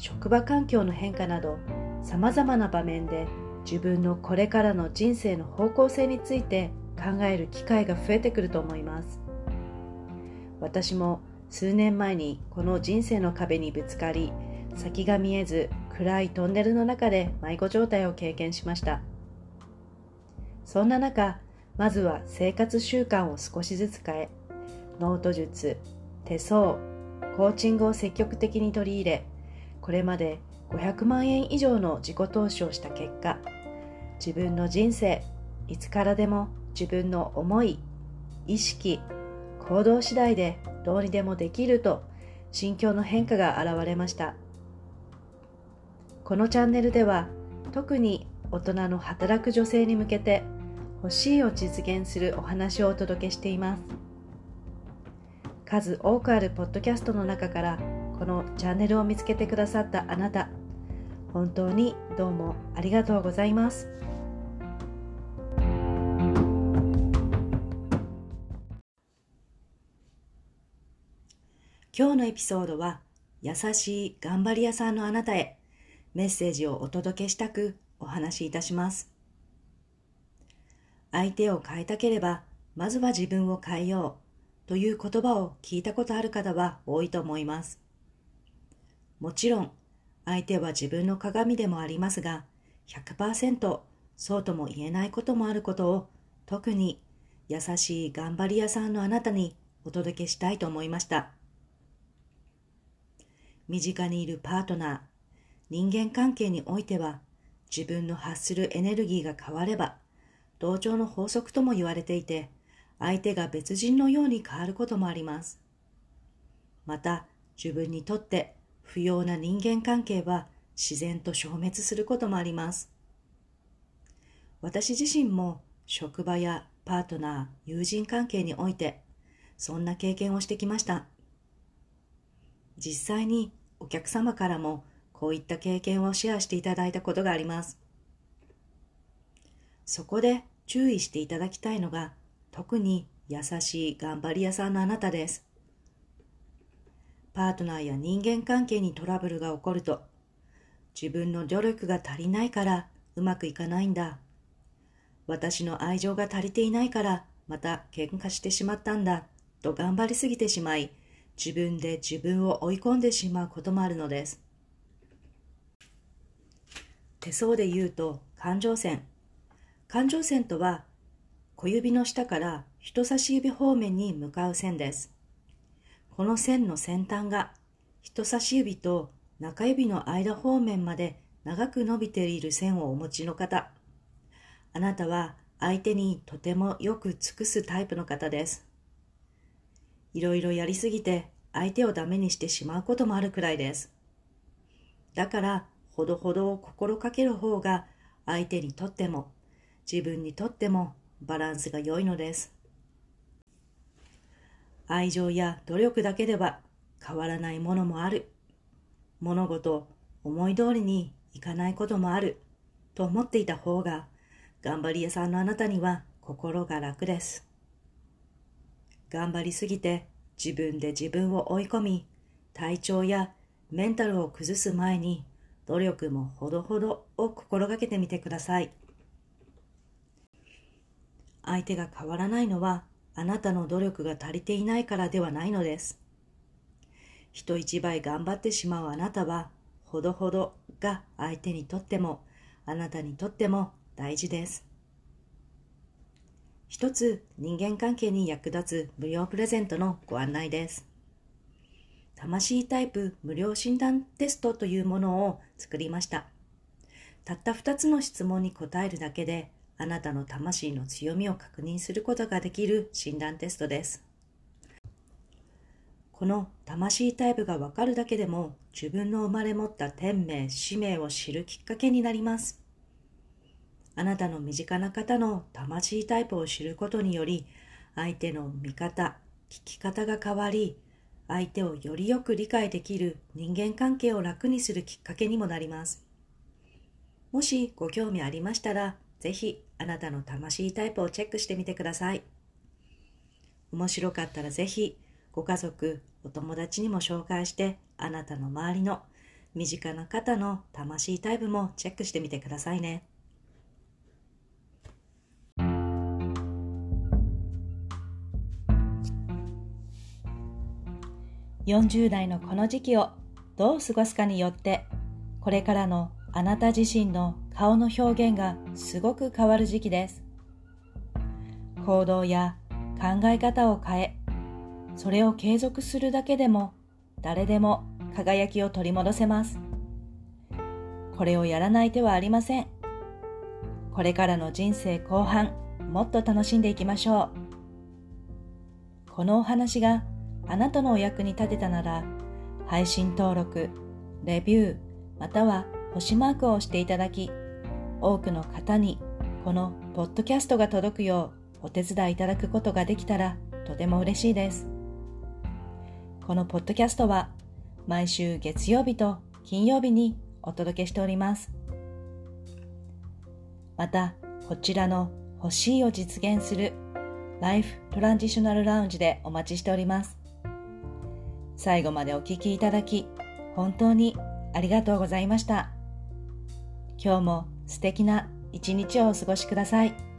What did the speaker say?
職場環境の変化などさまざまな場面で自分のこれからの人生の方向性について考える機会が増えてくると思います。私も数年前にこの人生の壁にぶつかり先が見えず暗いトンネルの中で迷子状態を経験しました。そんな中まずは生活習慣を少しずつ変えノート術手相コーチングを積極的に取り入れこれまで500万円以上の自己投資をした結果自分の人生いつからでも自分の思い意識行動次第でどうにでもできると心境の変化が現れました。このチャンネルでは特に大人の働く女性に向けて欲しいを実現するお話をお届けしています。数多くあるポッドキャストの中からこのチャンネルを見つけてくださったあなた本当にどうもありがとうございます。今日のエピソードは優しい頑張り屋さんのあなたへメッセージをお届けしたくお話しいたします。相手を変えたければまずは自分を変えようという言葉を聞いたことある方は多いと思います。もちろん、相手は自分の鏡でもありますが、100%そうとも言えないこともあることを、特に優しい頑張り屋さんのあなたにお届けしたいと思いました。身近にいるパートナー、人間関係においては、自分の発するエネルギーが変われば、同調の法則とも言われていて、相手が別人のように変わることもあります。また、自分にとって不要な人間関係は自然と消滅することもあります。私自身も職場やパートナー、友人関係においてそんな経験をしてきました。実際にお客様からもこういった経験をシェアしていただいたことがあります。そこで注意していただきたいのが特に優しい頑張り屋さんのあなたです。パートナーや人間関係にトラブルが起こると、自分の努力が足りないからうまくいかないんだ。私の愛情が足りていないからまた喧嘩してしまったんだと頑張りすぎてしまい、自分で自分を追い込んでしまうこともあるのです。手相で言うと感情線。感情線とは小指の下から人差し指方面に向かう線です。この線の先端が人差し指と中指の間方面まで長く伸びている線をお持ちの方。あなたは相手にとてもよく尽くすタイプの方です。いろいろやりすぎて相手をダメにしてしまうこともあるくらいです。だから、ほどほどを心かける方が相手にとっても自分にとってもバランスが良いのです。愛情や努力だけでは変わらないものもある。物事、思い通りにいかないこともある。と思っていた方が、頑張り屋さんのあなたには心が楽です。頑張りすぎて自分で自分を追い込み、体調やメンタルを崩す前に努力もほどほどを心がけてみてください。相手が変わらないのはあなたの努力が足りていないからではないのです。人一倍頑張ってしまうあなたは、ほどほどが相手にとっても、あなたにとっても大事です。一つ人間関係に役立つ無料プレゼントのご案内です。魂タイプ無料診断テストというものを作りました。たった2つの質問に答えるだけであなたの魂の強みを確認することができる診断テストです。この魂タイプがわかるだけでも自分の生まれ持った天命、使命を知るきっかけになります。あなたの身近な方の魂タイプを知ることにより、相手の見方、聞き方が変わり、相手をよりよく理解できる人間関係を楽にするきっかけにもなります。もしご興味ありましたら、ぜひあなたの魂タイプをチェックしてみてください。面白かったらぜひご家族、お友達にも紹介してあなたの周りの身近な方の魂タイプもチェックしてみてくださいね。40代のこの時期をどう過ごすかによってこれからのあなた自身の顔の表現がすごく変わる時期です。行動や考え方を変えそれを継続するだけでも誰でも輝きを取り戻せます。これをやらない手はありません。これからの人生後半もっと楽しんでいきましょう。このお話があなたのお役に立てたなら、配信登録、レビュー、または星マークを押していただき、多くの方にこのポッドキャストが届くようお手伝いいただくことができたらとても嬉しいです。このポッドキャストは毎週月曜日と金曜日にお届けしております。また、こちらの欲しいを実現するライフトランジショナルラウンジでお待ちしております。最後までお聴きいただき、本当にありがとうございました。今日も素敵な一日をお過ごしください。